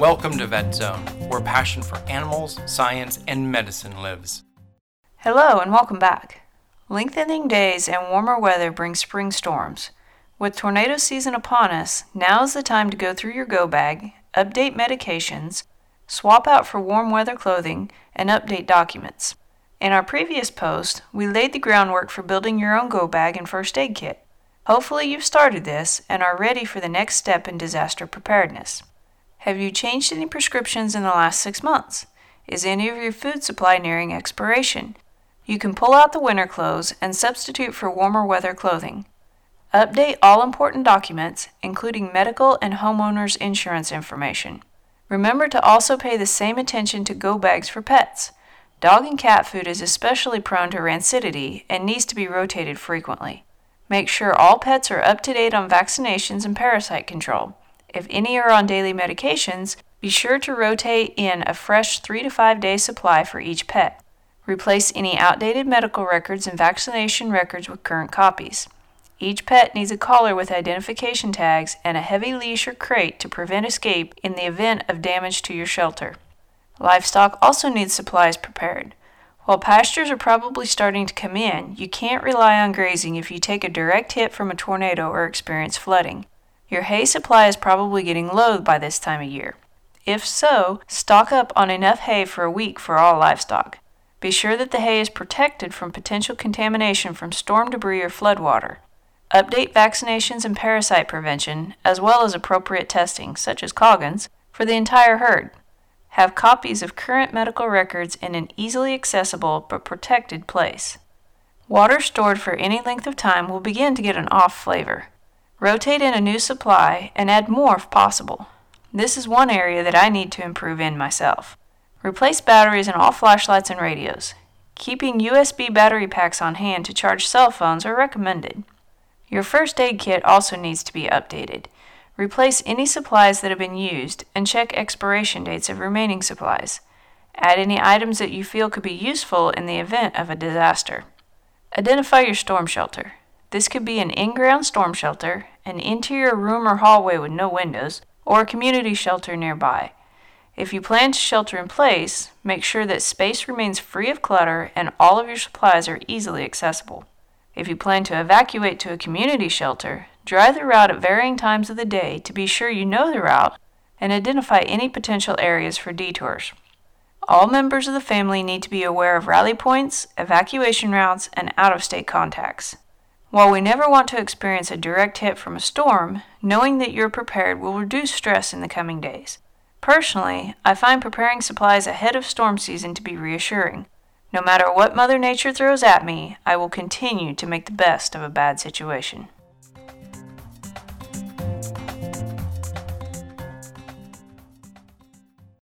Welcome to Vet Zone, where passion for animals, science, and medicine lives. Hello and welcome back. Lengthening days and warmer weather bring spring storms. With tornado season upon us, now is the time to go through your go bag, update medications, swap out for warm weather clothing, and update documents. In our previous post, we laid the groundwork for building your own go bag and first aid kit. Hopefully, you've started this and are ready for the next step in disaster preparedness. Have you changed any prescriptions in the last six months? Is any of your food supply nearing expiration? You can pull out the winter clothes and substitute for warmer weather clothing. Update all important documents, including medical and homeowners insurance information. Remember to also pay the same attention to go bags for pets. Dog and cat food is especially prone to rancidity and needs to be rotated frequently. Make sure all pets are up to date on vaccinations and parasite control. If any are on daily medications, be sure to rotate in a fresh 3 to 5 day supply for each pet. Replace any outdated medical records and vaccination records with current copies. Each pet needs a collar with identification tags and a heavy leash or crate to prevent escape in the event of damage to your shelter. Livestock also needs supplies prepared. While pastures are probably starting to come in, you can't rely on grazing if you take a direct hit from a tornado or experience flooding. Your hay supply is probably getting low by this time of year. If so, stock up on enough hay for a week for all livestock. Be sure that the hay is protected from potential contamination from storm debris or floodwater. Update vaccinations and parasite prevention, as well as appropriate testing, such as Coggins, for the entire herd. Have copies of current medical records in an easily accessible but protected place. Water stored for any length of time will begin to get an off flavor. Rotate in a new supply and add more if possible. This is one area that I need to improve in myself. Replace batteries in all flashlights and radios. Keeping USB battery packs on hand to charge cell phones are recommended. Your first aid kit also needs to be updated. Replace any supplies that have been used and check expiration dates of remaining supplies. Add any items that you feel could be useful in the event of a disaster. Identify your storm shelter. This could be an in ground storm shelter, an interior room or hallway with no windows, or a community shelter nearby. If you plan to shelter in place, make sure that space remains free of clutter and all of your supplies are easily accessible. If you plan to evacuate to a community shelter, drive the route at varying times of the day to be sure you know the route and identify any potential areas for detours. All members of the family need to be aware of rally points, evacuation routes, and out of state contacts. While we never want to experience a direct hit from a storm, knowing that you're prepared will reduce stress in the coming days. Personally, I find preparing supplies ahead of storm season to be reassuring. No matter what Mother Nature throws at me, I will continue to make the best of a bad situation.